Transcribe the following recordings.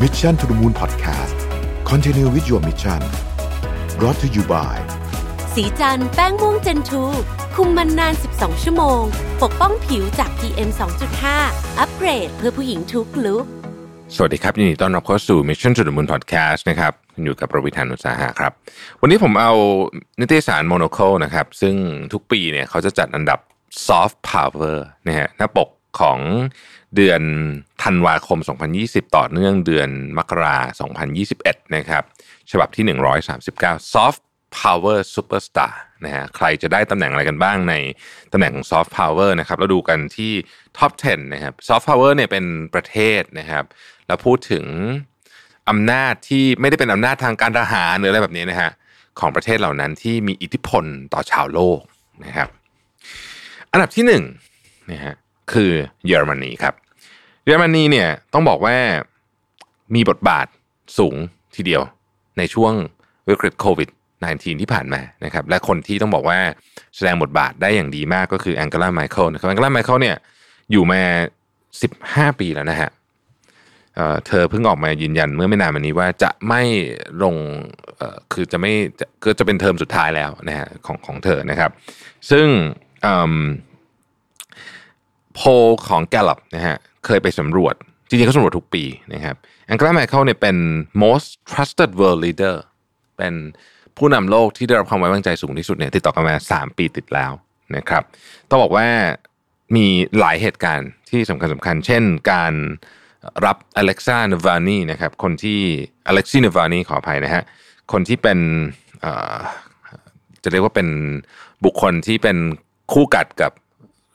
Mission to the Moon Podcast Continue with your mission brought to you by สีจันแป้งม่วงเจนทูคุมมันนาน 12 ชั่วโมง ปกป้องผิวจาก PM 2.5 อัปเกรดเพื่อผู้หญิงทุกลุกสวัสดีครับ ยินดีต้อนรับเข้าสู่ Mission to the Moon Podcast นะครับคุณอยู่กับประวิธานอุตสาหะครับ วันนี้ผมเอานิตยสาร Monocle นะครับ ซึ่งทุกปีเนี่ยเขาจะจัดอันดับ Soft Power นะฮะหน้าปกของเดือน ธันวาคม 2020 ต่อเนื่องเดือนมกราคม 2021 นะครับ ฉบับที่ 139 Soft Power Superstar นะฮะ ใครจะได้ตำแหน่งอะไรกันบ้างในตำแหน่งของ Soft Power นะครับ เราดูกันที่ Top 10 นะครับ Soft Power เนี่ยเป็นประเทศนะครับ เราพูดถึงอำนาจที่ไม่ได้เป็นอำนาจทางการทหารหรืออะไรแบบนี้นะฮะ ของประเทศเหล่านั้นที่มีอิทธิพลต่อชาวโลกนะครับ อันดับที่หนึ่งนะฮะคือเยอรมนีครับ เยอรมนีเนี่ยต้องบอกว่ามีบทบาทสูงทีเดียวในช่วงวิกฤตโควิด -19 ที่ผ่านมานะครับและคนที่ต้องบอกว่าแสดงบทบาทได้อย่างดีมากก็คือแองเกลาแมร์เคิลนะครับแองเกลาแมร์เคิลเนี่ยอยู่มา 15 ปีแล้วนะฮะเธอเพิ่งออกมายืนยันเมื่อไม่นานมานี้ว่าจะไม่ลงคือจะไม่จะก็จะเป็นเทอมสุดท้ายแล้วนะฮะของของเธอนะครับ ซึ่งโพลของ Gallup นะฮะ เคยไปสำรวจ จริงๆเขาสำรวจทุกปีนะครับแองเกลาไมคเคิลเนี่ยเป็น most trusted world leader เป็นผู้นำโลกที่ได้รับความไว้วางใจสูงที่สุดเนี่ยติดต่อกันมา 3 ปีติดแล้วนะครับต้องบอกว่ามีหลายเหตุการณ์ที่สำคัญสำคัญ เช่นการรับอเล็กซานวานีนะครับ คนที่อเล็กซีนวานีขออภัยนะฮะ คนที่เป็นจะเรียกว่าเป็นบุคคลที่เป็นคู่กัดกับ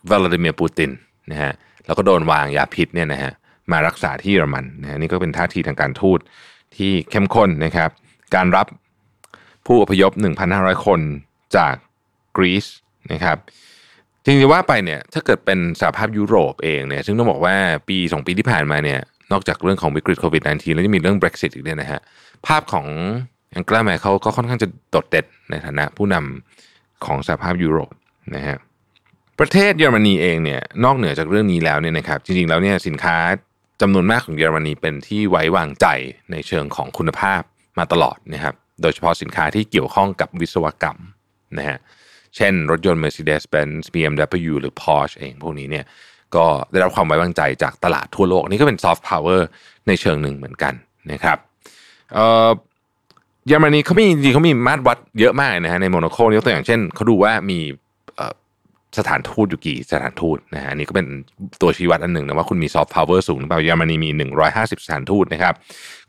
วลาดิเมียร์ปูตินนะฮะ แล้วก็โดนวางยาพิษเนี่ยนะฮะมารักษาที่เยอรมันนะฮะนี่ก็เป็นท่าทีทางการทูตที่เข้มข้นนะครับ การรับผู้อพยพ 1,500 คนจากกรีซนะครับจริงๆว่าไปเนี่ยถ้าเกิดเป็นสหภาพยุโรปเองเนี่ยซึ่งต้องบอกว่าปี2ปีที่ผ่านมาเนี่ยนอกจากเรื่องของวิกฤตโควิด -19 แล้วจะมีเรื่อง Brexit อีกด้วยนะฮะภาพของอังกฤษแมเขาก็ค่อนข้างจะโดดเด่นในฐานะผู้นำของสหภาพยุโรปนะฮะ ประเทศเยอรมนีเองเนี่ยนอกเหนือจากเรื่องนี้แล้วเนี่ยนะครับจริงๆแล้วเนี่ยสินค้าจำนวนมากของเยอรมนีเป็นที่ไว้วางใจในเชิงของคุณภาพมาตลอดนะครับโดยเฉพาะสินค้าที่เกี่ยวข้องกับวิศวกรรมนะฮะเช่นรถยนต์ Mercedes-Benz BMW หรือ Porsche เองพวกนี้เนี่ยก็ได้รับความไว้วางใจจากตลาดทั่วโลกนี่ก็เป็นซอฟต์พาวเวอร์ในเชิงหนึ่งเหมือนกันนะครับเออเยอรมนีเขามีจริงเขามีมาตรวัดเยอะมากนะฮะใน Monocle ยกตัวอย่างเช่นเขาดูว่ามี สถานทูตอยู่กี่สถานทูตนะฮะอันนี้ก็เป็นตัวชี้วัดอันหนึ่งนะว่าคุณมีซอฟต์พาวเวอร์สูงหรือเปล่าเยอรมนีมี 150 สถานทูตนะครับ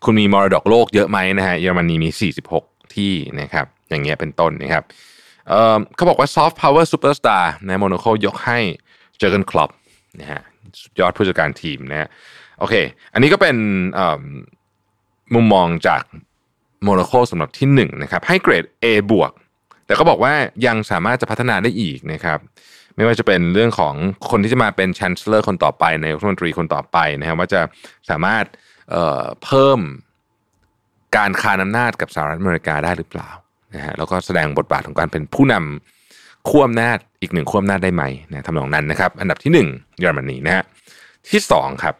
คุณมีมรดกโลกเยอะไหมนะฮะเยอรมนีมี 46 ที่นะครับ อย่างเงี้ยเป็นต้นนะครับเขาบอกว่าซอฟต์พาวเวอร์ซูเปอร์สตาร์ใน Monocle ยกให้เจอร์เกนคล็อปป์นะฮะยอดผู้จัดการทีมนะฮะโอเค อันนี้ก็เป็นมุมมองจาก Monocle สำหรับที่1นะครับให้เกรด A บวกแต่ก็บอกว่ายังสามารถจะพัฒนาได้อีกนะครับ ไม่ว่าจะเป็นเรื่องของคนที่จะมาเป็น chancellor คนต่อไปนายกรัฐมนตรีคนต่อไปนะครับว่าจะสามารถเเพิ่มการคานอำนาจกับสหรัฐอเมริกาได้หรือเปล่านะฮะแล้วก็แสดงบทบาทของการเป็นผู้นำขั้วอำนาจอีกหนึ่งขั้วอำนาจได้ไหมนะทำนองนั้นนะครับ อันดับที่ 1 เยอรมนีนะฮะที่2ครับ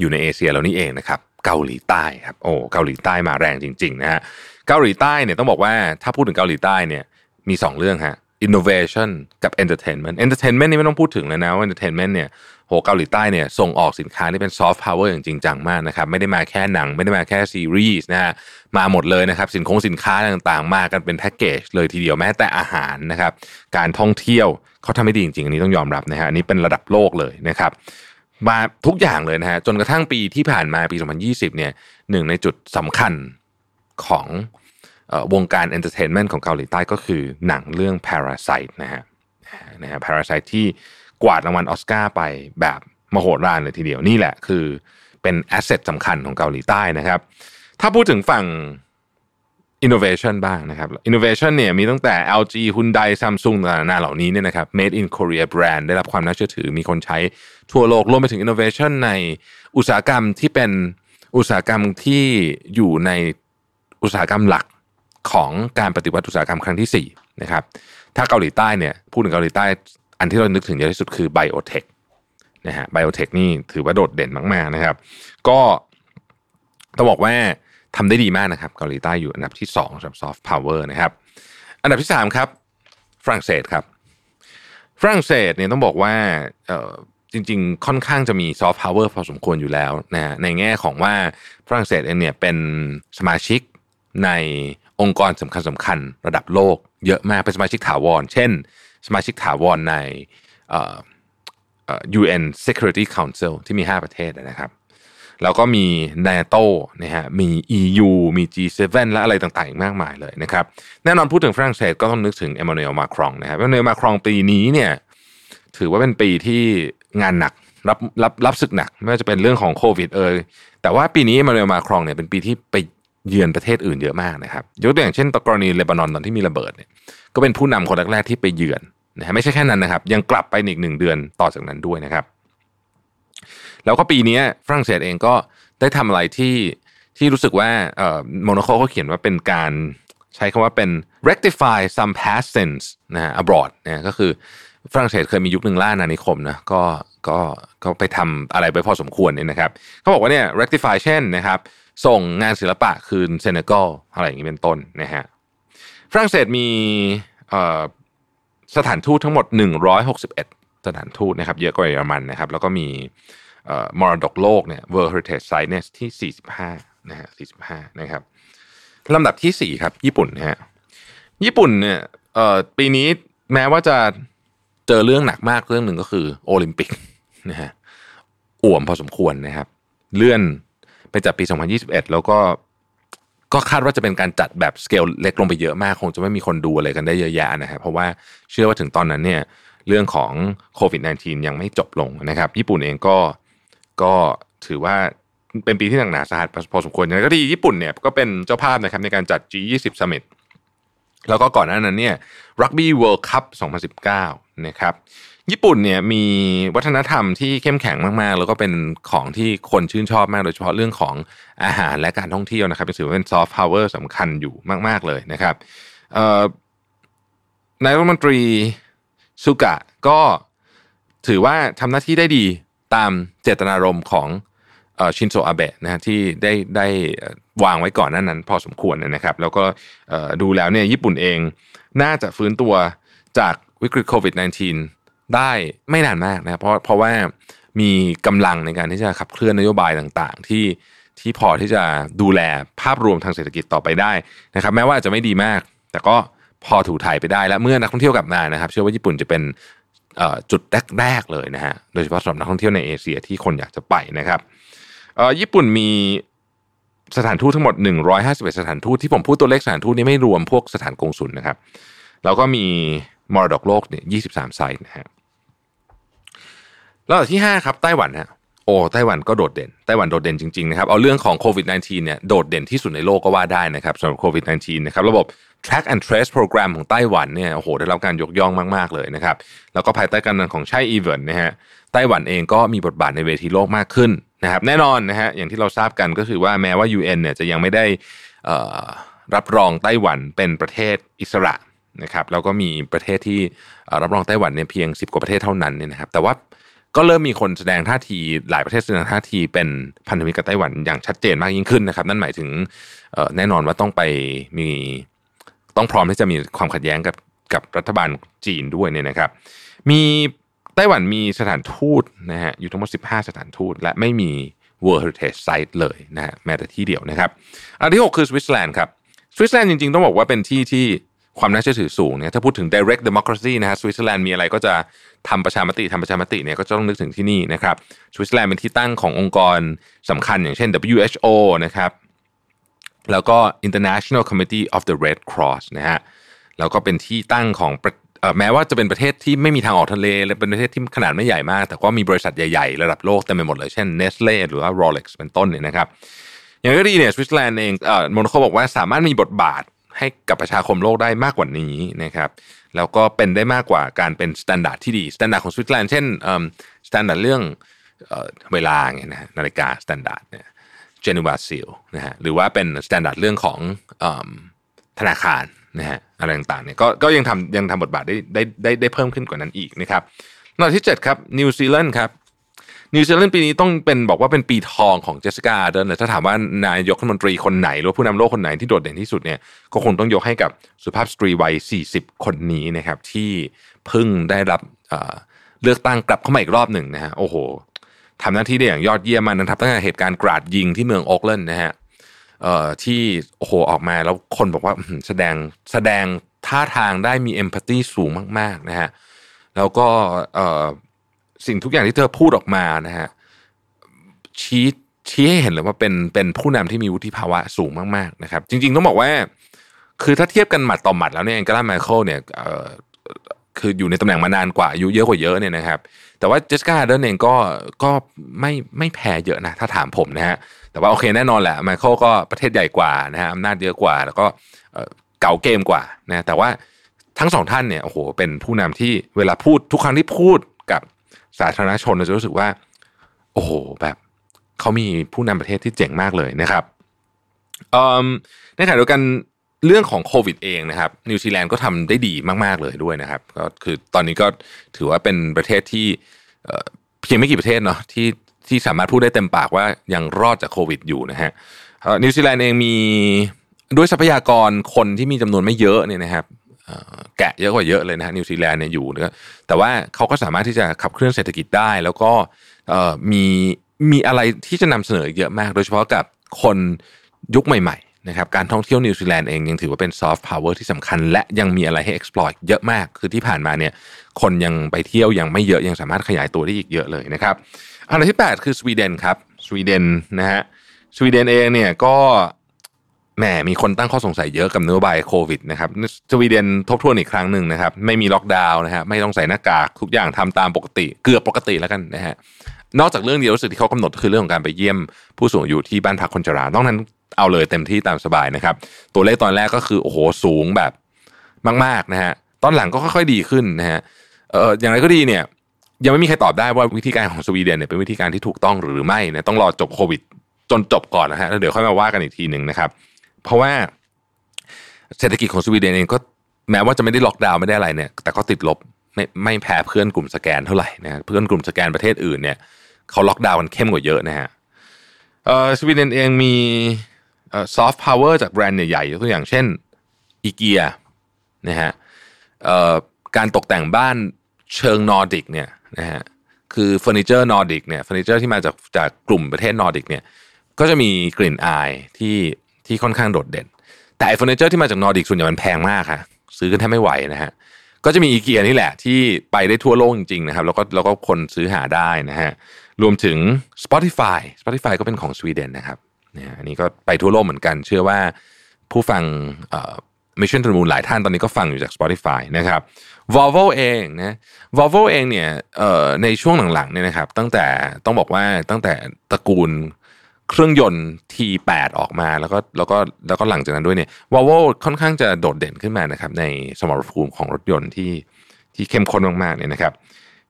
อยู่ในเอเชียเรานี่เองนะครับ เกาหลีใต้ครับโอ้เกาหลีใต้มาแรงจริง ๆ นะฮะเกาหลีใต้เนี่ยต้องบอกว่าถ้าพูดถึงเกาหลีใต้เนี่ยมี 2 เรื่องฮะ innovation กับ entertainment entertainment นี่ไม่ต้องพูดถึงเลยนะว่า entertainment เนี่ยโหเกาหลีใต้เนี่ยส่งออกสินค้าที่เป็น soft power อย่างจริงจังมากนะครับไม่ได้มาแค่หนัง ไม่ได้มาแค่ซีรีส์นะฮะมาหมดเลยนะครับสินคงสินค้าต่างๆ มากันเป็นแพ็กเกจเลยทีเดียวแม้แต่อาหารนะครับการท่องเที่ยวเขาทำได้ดีจริงๆอันนี้ต้องยอมรับนะฮะอันนี้เป็นระดับโลกเลยนะครับมาทุกอย่างเลยนะฮะจนกระทั่งปีที่ผ่านมาปี 2020เนี่ยหนึ่งในจุดสำคัญของ วงการ entertainment ของเกาหลีใต้ก็คือหนังเรื่อง Parasite นะฮะนะฮะ Parasite ที่กวาดรางวัลออสการ์ไปแบบมโหฬารเลยทีเดียวนี่แหละคือเป็นแอสเซทสำคัญของเกาหลีใต้นะครับ ถ้าพูดถึงฝั่ง innovation บ้างนะครับ innovation เนี่ยมีตั้งแต่ LG Hyundai Samsung ต่างๆเหล่านี้เนี่ยนะครับ made in Korea brand ได้รับความน่าเชื่อถือมีคนใช้ทั่วโลกรวมไปถึง innovation ในอุตสาหกรรมที่เป็นอุตสาหกรรมที่อยู่ในอุตสาหกรรมหลัก ของการปฏิวัติอุตสาหกรรมครั้งที่4นะครับถ้าเกาหลีใต้เนี่ยพูดถึงเกาหลีใต้ อันที่เรานึกถึงเยอะที่สุดคือ biotech นะฮะ biotech นี่ถือว่าโดดเด่นมากๆนะครับ ก็ต้องบอกว่าทำได้ดีมากนะครับเกาหลีใต้อยู่อันดับที่2สำหรับซอฟต์พาวเวอร์นะครับ อันดับที่ 3 ครับ ฝรั่งเศสครับ ฝรั่งเศสเนี่ยต้องบอกว่าจริง ๆ ค่อนข้างจะมีซอฟต์พาวเวอร์พอสมควรอยู่แล้วนะในแง่ของว่าฝรั่งเศสเองเนี่ยเป็นสมาชิกใน องค์กรสำคัญสำคัญระดับโลก เยอะมากเป็นสมาชิกถาวร เช่น สมาชิกถาวรใน UN Security Council ที่มี 5 ประเทศนะครับแล้วก็มีนาโตนะฮะ มี EU มี G7 และอะไรต่างๆ อีกมากมายเลยนะครับ แน่นอนพูดถึงฝรั่งเศสก็ต้องนึกถึงเอมมานูเอลมาครองนะครับเอมมานูเอลมาครองปีนี้เนี่ยถือว่าเป็นปีที่งานหนักรับรับรับศึกหนัก ไม่ว่าจะเป็นเรื่องของโควิดเอยแต่ว่าปีนี้เอมมานูเอลมาครองเนี่ยเป็นปีที่ไป เยือนประเทศอื่นเยอะมากนะครับ ยกตัวอย่างเช่นตกรณีเลบานอนตอนที่มีระเบิดเนี่ยก็เป็นผู้นำคนแรกๆที่ไปเยือนนะฮะไม่ใช่แค่นั้นนะครับ ยังกลับไปอีกหนึ่งเดือนต่อจากนั้นด้วยนะครับ แล้วก็ปีนี้ฝรั่งเศสเองก็ได้ทำอะไรที่ที่รู้สึกว่าเอ่อโมโนโคเขาเขียนว่าเป็นการใช้คำว่าเป็น rectify some past sins นะฮะ abroad นะก็คือฝรั่งเศสเคยมียุคหนึ่งล่านานิคมนะก็ก็ก็ไปทำอะไรไปพอสมควรเนี่ยนะครับเขาบอกว่าเนี่ย rectify เช่นนะครับ ส่งงานศิลปะคืนเซเนกัลอะไรอย่างนี้เป็นต้นนะฮะฝรั่งเศสมีสถานทูตทั้งหมด 161 สถานทูตนะครับเยอะกว่าเยอรมันนะครับ แล้วก็มีมรดกโลกเนี่ย World Heritage Site เนี่ยที่ 45นะฮะ45 นะครับลำดับที่ 4 ครับ ญี่ปุ่นนะฮะญี่ปุ่นเนี่ยปีนี้แม้ว่าจะเจอเรื่องหนักมากเรื่องหนึ่งก็คือโอลิมปิกนะฮะอ่วมพอสมควรนะครับ เลื่อน ไปจัดปี 2021 แล้วก็ก็คาดว่าจะเป็นการจัดแบบสเกลเล็กลงไปเยอะมาก คงจะไม่มีคนดูอะไรกันได้เยอะแยะนะครับเพราะว่าเชื่อว่าถึงตอนนั้นเนี่ยเรื่องของโควิด -19 ยังไม่จบลงนะครับ ญี่ปุ่นเองก็ก็ถือว่าเป็นปีที่หนักหนาสาหัสพอสมควรอย่างไรก็ดีญี่ปุ่นเนี่ยก็เป็นเจ้าภาพนะครับในการจัด G20 Summit แล้วก็ก่อนหน้านั้นเนี่ยรักบี้ World Cup 2019 นะครับ ญี่ปุ่นเนี่ยมีวัฒนธรรมที่เข้มแข็งมากๆ แล้วก็เป็นของที่คนชื่นชอบมาก โดยเฉพาะเรื่องของอาหารและการท่องเที่ยวนะครับถือว่าเป็นซอฟต์พาวเวอร์สำคัญอยู่มาก ๆเลยนะครับนายกรัฐมนตรีสุกะก็ถือว่าทำหน้าที่ได้ดีตามเจตนารมณ์ของชินโซอาเบะนะที่ได้ได้วางไว้ก่อนนั้นนั้น พอสมควรนะครับ แล้วก็ดูแล้วเนี่ยญี่ปุ่นเองน่าจะฟื้นตัวจากวิกฤตโควิด -19 ได้ไม่นานมากนะเพราะเพราะว่ามีกำลังในการที่จะขับเคลื่อนนโยบายต่างๆ ที่ที่พอที่จะดูแลภาพรวมทางเศรษฐกิจต่อไปได้นะครับ แม้ว่าจะไม่ดีมาก แต่ก็พอถูถ่ายไปได้และเมื่อนักท่องเที่ยวกลับมานะครับ เชื่อว่าญี่ปุ่นจะเป็นจุดแรกๆเลยนะฮะโดยเฉพาะสำหรับนักท่องเที่ยวในเอเชียที่คนอยากจะไปนะครับญี่ปุ่นมีสถานทูตทั้งหมด 151 สถานทูตที่ผมพูดตัวเลขสถานทูตนี้ไม่รวมพวกสถานกงสุลนะครับแล้วก็มีมรดกโลกเนี่ย23ไซต์นะฮะ แล้วที่5ครับไต้หวันฮะโอ้ไต้หวันก็โดดเด่นไต้หวันโดดเด่นจริงๆนะครับเอาเรื่องของโควิด -19 เนี่ยโดดเด่นที่สุดในโลกก็ว่าได้นะครับสำหรับโควิด -19 นะครับระบบ track and trace program ของไต้หวันเนี่ยโอ้โหได้รับการยกย่องมากๆเลยนะครับแล้วก็ภายใต้การนำของใช่อีเวนนะฮะไต้หวันเองก็มีบทบาทในเวทีโลกมากขึ้นนะครับแน่นอนนะฮะอย่างที่เราทราบกันก็คือว่าแม้ว่า UN เนี่ยจะยังไม่ได้รับรองไต้หวันเป็นประเทศอิสระนะครับแล้วก็มีประเทศที่รับรองไต้หวันเนี่ยเพียง 10 กว่าประเทศเท่านั้นเนี่ยนะครับแต่ว่า ก็เริ่มมีคนแสดงท่าทีหลายประเทศแสดงท่าทีเป็นพันธมิตรกับไต้หวันอย่างชัดเจนมากยิ่งขึ้นนะครับ นั่นหมายถึงแน่นอนว่าต้องไปมีต้องพร้อมที่จะมีความขัดแย้งกับกับรัฐบาลจีนด้วยเนี่ยนะครับ มีไต้หวันมีสถานทูตนะฮะอยู่ทั้งหมด 15 สถานทูต และไม่มี World Heritage Site เลยนะฮะแม้แต่ที่เดียวนะครับ อันที่ 6 คือสวิตเซอร์แลนด์ครับสวิตเซอร์แลนด์จริงๆ ต้องบอกว่าเป็นที่ที่ ความน่าเชื่อถือสูงเนี่ยถ้าพูดถึง direct democracy นะฮะสวิตเซอร์แลนด์มีอะไรก็จะทำประชามติทำประชามติเนี่ยก็จะต้องนึกถึงที่นี่นะครับสวิตเซอร์แลนด์เป็นที่ตั้งขององค์กรสำคัญอย่างเช่น WHO นะครับแล้วก็ International Committee of the Red Cross นะฮะแล้วก็เป็นที่ตั้งของแม้ว่าจะเป็นประเทศที่ไม่มีทางออกทะเลและเป็นประเทศที่ขนาดไม่ใหญ่มาก แต่ก็มีบริษัทใหญ่ๆ ระดับโลกเต็มไปหมดเลย เช่น Nestle หรือว่า Rolex เป็นต้นเนี่ยนะครับอย่างไรก็ดีเนี่ยสวิตเซอร์แลนด์เองเอ่อ Monocle บอกว่าสามารถมีบทบาท ให้กับประชาคมโลกได้มากกว่านี้นะครับแล้วก็เป็นได้มากกว่าการเป็น standard ที่ดี standard ของสวิตเซอร์แลนด์เช่นstandard เรื่องเวลาไงนะนาฬิกา standard เนี่ย Geneva Seal นะฮะหรือว่าเป็น standard เรื่องของธนาคารนะฮะอะไรต่างๆเนี่ยก็ก็ยังทำยังทำบทบาทได้ได้ได้ได้เพิ่มขึ้นกว่านั้นอีกนะครับลำดับที่7ครับนิวซีแลนด์ครับ นิวซีแลนด์ปีนี้ต้องเป็นบอกว่าเป็นปีทองของเจสสิก้าเดินเลยถ้าถามว่านายกรัฐมนตรีคนไหน หรือผู้นำโลกคนไหนที่โดดเด่นที่สุดเนี่ยก็คงต้องยกให้กับสุภาพสตรีวัย 40 คนนี้นะครับที่เพิ่งได้รับเลือกตั้งกลับเข้ามาอีกรอบหนึ่งนะฮะโอ้โหทำหน้าที่ได้อย่างยอดเยี่ยมมากนะครับตั้งแต่เหตุการณ์กราดยิงที่เมืองโอ๊กแลนด์นะฮะเอ่อที่โอ้โหออกมาแล้วคนบอกว่าแสดงแสดงท่าทางได้มีเอมพัตตีสูงมากๆนะฮะแล้วก็เอ่อ สิ่งทุกอย่างที่เธอพูดออกมานะฮะชี้ชี้ให้เห็นเลยว่าเป็นเป็นผู้นำที่มีวุฒิภาวะสูงมากๆนะครับ จริง ๆ ต้องบอกว่า คือถ้าเทียบกันหมัดต่อหมัดแล้วเนี่ยแองเกลาไมเคิลเนี่ยเอ่อคืออยู่ในตำแหน่งมานานกว่าอายุเยอะกว่าเยอะเนี่ยนะครับ แต่ว่าเจสกาเดนเองก็ก็ไม่ไม่แพ้เยอะนะถ้าถามผมนะฮะแต่ว่าโอเคแน่นอนแหละไมเคิลก็ประเทศใหญ่กว่านะฮะอำนาจเยอะกว่า แล้วก็เก่าเกมกว่านะแต่ว่าทั้งสองท่านเนี่ยโอ้โหเป็นผู้นำที่เวลาพูดทุกครั้งที่พูด สาธารณชนเราจะรู้สึกว่า โอ้โหแบบเขามีผู้นำประเทศที่เจ๋งมากเลยนะครับในขณะเดียวกันเรื่องของโควิดเองนะครับนิวซีแลนด์ก็ทำได้ดีมาก ๆ เลยด้วยนะครับ ก็คือตอนนี้ก็ถือว่าเป็นประเทศที่เพียงไม่กี่ประเทศเนาะที่ที่สามารถพูดได้เต็มปากว่ายังรอดจากโควิดอยู่นะฮะนิวซีแลนด์เองมีด้วยทรัพยากรคนที่มีจำนวนไม่เยอะเนี่ยนะครับ แกะเยอะกว่าเยอะเลยนะฮะนิวซีแลนด์เนี่ยอยู่นะแต่ว่าเขาก็สามารถที่จะขับเคลื่อนเศรษฐกิจได้ แล้วก็มีมีอะไรที่จะนำเสนอเยอะมาก โดยเฉพาะกับคนยุคใหม่ๆนะครับการท่องเที่ยวนิวซีแลนด์เองยังถือว่าเป็นซอฟต์พาวเวอร์ที่สำคัญ และยังมีอะไรให้ exploit เยอะมาก คือที่ผ่านมาเนี่ยคนยังไปเที่ยวยังไม่เยอะยังสามารถขยายตัวได้อีกเยอะเลยนะครับอันดับที่ 8 คือสวีเดนครับสวีเดนนะฮะสวีเดนเองเนี่ยก็ แหมมีคนตั้งข้อสงสัยเยอะกับนโยบายโควิดนะครับสวีเดนทบทวนอีกครั้งหนึ่งนะครับ ไม่มีล็อกดาวน์นะฮะไม่ต้องใส่หน้ากากทุกอย่างทำตามปกติ เกือบปกติแล้วกันนะฮะนอกจากเรื่องเดียวรู้สึกที่เขากำหนดคือเรื่องของการไปเยี่ยมผู้สูงอายุที่บ้านพักคนชราต้องนั้นเอาเลยเต็มที่ตามสบายนะครับ ตัวเลขตอนแรกก็คือโอ้โหสูงแบบมากๆนะฮะตอนหลังก็ค่อยๆดีขึ้นนะฮะเอออย่างไรก็ดีเนี่ยยังไม่มีใครตอบได้ว่าวิธีการของสวีเดนเนี่ยเป็นวิธีการที่ถูกต้องหรือไม่นะต้องรอจบโควิดจนจบก่อนนะฮะแล้วเดี๋ยวค่อยมาว่ากันอีกทีหนึ่งนะครับ เพราะว่าเศรษฐกิจของสวีเดนเองก็แม้ว่าจะไม่ได้ล็อกดาวน์ไม่ได้อะไรเนี่ย แต่ก็ติดลบไม่ไม่แพ้เพื่อนกลุ่มสแกนเท่าไหร่นะเพื่อนกลุ่มสแกนประเทศอื่นเนี่ยเขาล็อกดาวน์กันเข้มกว่าเยอะนะฮะเออสวีเดนเองมีซอฟต์พาวเวอร์จากแบรนด์ใหญ่ๆตัวอย่างเช่นอีเกียนะฮะการตกแต่งบ้านเชิงนอร์ดิกเนี่ยนะฮะคือเฟอร์นิเจอร์นอร์ดิกเนี่ยเฟอร์นิเจอร์ที่มาจากจากกลุ่มประเทศนอร์ดิกเนี่ยก็จะมีกลิ่นอายที่ ที่ค่อนข้างโดดเด่น แต่เฟอร์นิเจอร์ที่มาจากนอร์ดิกส่วนใหญ่มันแพงมากฮะ ซื้อกันแทบไม่ไหวนะฮะก็จะมีอีเกียนี่แหละที่ไปได้ทั่วโลกจริงๆนะครับแล้วก็แล้วก็คนซื้อหาได้นะฮะรวมถึง Spotify Spotify ก็เป็นของสวีเดนนะครับเนี่ยอันนี้ก็ไปทั่วโลกเหมือนกัน เชื่อว่าผู้ฟัง Mission To The Moon หลายท่านตอนนี้ก็ฟังอยู่จาก Spotify นะครับ Volvo เองนะ Volvo เองเนี่ยในช่วงหลังๆเนี่ยนะครับตั้งแต่ต้องบอกว่าตั้งแต่ตระกูล เครื่องยนต์ T8 ออกมาแล้วก็แล้วก็แล้วก็หลังจากนั้นด้วยเนี่ย Volvo ค่อนข้างจะโดดเด่นขึ้นมานะครับในสมรภูมิของรถยนต์ที่ที่เข้มข้นมากๆเนี่ยนะครับ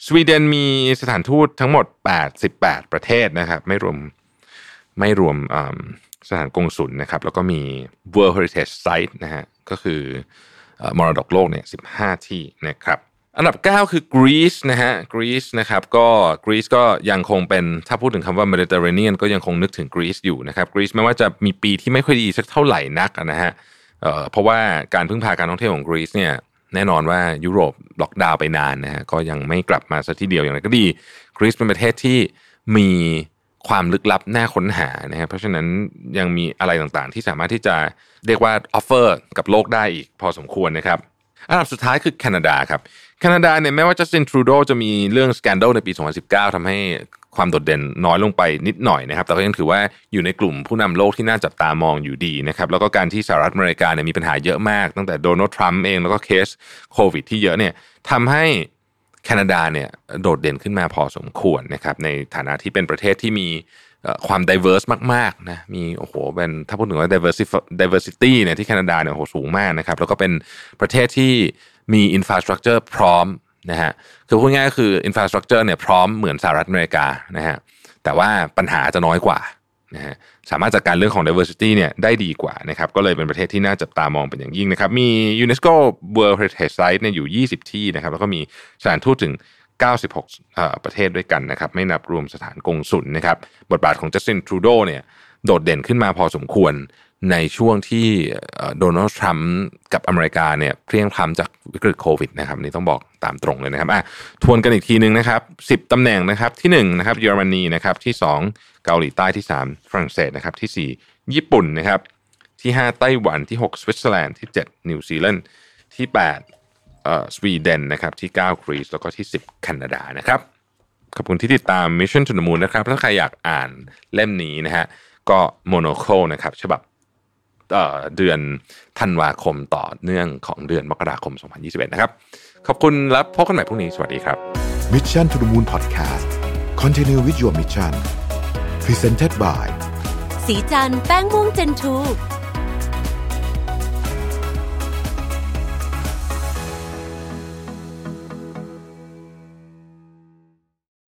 สวีเดนมีสถานทูตทั้งหมด 88 ประเทศนะครับไม่รวมไม่รวมสถานกงสุลนะครับ แล้วก็มี World Heritage Site นะฮะก็คือมรดกโลกเนี่ย15 ที่นะครับ อันดับ 9 คือกรีซนะฮะกรีซนะครับก็กรีซก็ยังคงเป็นถ้าพูดถึงคำว่า Mediterranean ก็ยังคงนึกถึงกรีซอยู่นะครับกรีซแม้ว่าจะมีปีที่ไม่ค่อยดีสักเท่าไหร่นักนะฮะเพราะว่าการพึ่งพาการท่องเที่ยวของกรีซเนี่ยแน่นอนว่ายุโรปล็อกดาวน์ไปนานนะฮะก็ยังไม่กลับมาสักทีเดียวอย่างไรก็ดีกรีซเป็นประเทศที่มีความลึกลับน่าค้นหานะครับเพราะฉะนั้นยังมีอะไรต่างๆ ที่สามารถที่จะเรียกว่า offer กับโลกได้อีกพอสมควรนะครับ อันดับสุดท้ายคือแคนาดาครับแคนาดาเนี่ยแม้ว่าจัสตินทรูโดจะมีเรื่องสแกนเดลในปี 2019ทำให้ความโดดเด่นน้อยลงไปนิดหน่อยนะครับ แต่ก็ยังถือว่าอยู่ในกลุ่มผู้นำโลกที่น่าจับตามองอยู่ดีนะครับ แล้วก็การที่สหรัฐอเมริกาเนี่ยมีปัญหาเยอะมาก ตั้งแต่โดนัลด์ทรัมป์เองแล้วก็เคสโควิดที่เยอะเนี่ยทำให้ นาดาเนี่ยโดดเด่นขึ้นมาพอสมควรนะครับในฐานะที่เป็นประเทศที่มีความ diverse มากๆนะมีโอ้โหเป็นถ้าพูดถึงว่า diversity เนี่ยที่แคนาดาเนี่ยโหสูงมากนะครับแล้วก็เป็นประเทศที่มี infrastructure พร้อมนะฮะคือพูดง่ายก็คือ infrastructure เนี่ยพร้อมเหมือนสหรัฐอเมริกานะฮะแต่ว่าปัญหาจะน้อยกว่า นะฮะสามารถจัดการเรื่องของ diversity เนี่ยได้ดีกว่านะครับก็เลยเป็นประเทศที่น่าจับตามองเป็นอย่างยิ่งนะครับมี UNESCO World Heritage Site เนี่ยอยู่ 20 ที่นะครับแล้วก็มีสถานทูตถึง 96 ประเทศด้วยกันนะครับไม่นับรวมสถานกงสุลนะครับบทบาทของจัสตินทรูโดเนี่ย โดดเด่นขึ้นมาพอสมควรในช่วงที่โดนัลด์ทรัมป์กับอเมริกาเนี่ยเพลี่ยงพล้ำจากวิกฤตโควิดนะครับอันนี้ต้องบอกตามตรงเลยนะครับอะทวนกันอีกทีหนึ่งนะครับ10ตำแหน่งนะครับที่1นะครับเยอรมนีนะครับที่ 2 เกาหลีใต้ที่ 3 ฝรั่งเศสนะครับที่ 4 ญี่ปุ่นนะครับที่ 5 ไต้หวันที่ 6 สวิตเซอร์แลนด์ที่ 7 นิวซีแลนด์ที่8เอ่อสวีเดนนะครับที่ 9 กรีซแล้วก็ที่ 10 แคนาดานะครับขอบคุณที่ติดตาม Mission to the Moon นะครับถ้าใครอยากอ่านเล่มนี้นะฮะ ก็ Monocle นะครับฉบับเอ่อเดือนธันวาคมต่อเนื่องของเดือนมกราคม 2021 นะครับ ขอบคุณแล้วพบกันใหม่พรุ่งนี้ สวัสดีครับ Mission to the Moon Podcast Continue with your mission Presented by สีจันแป้งม่วงเจนทู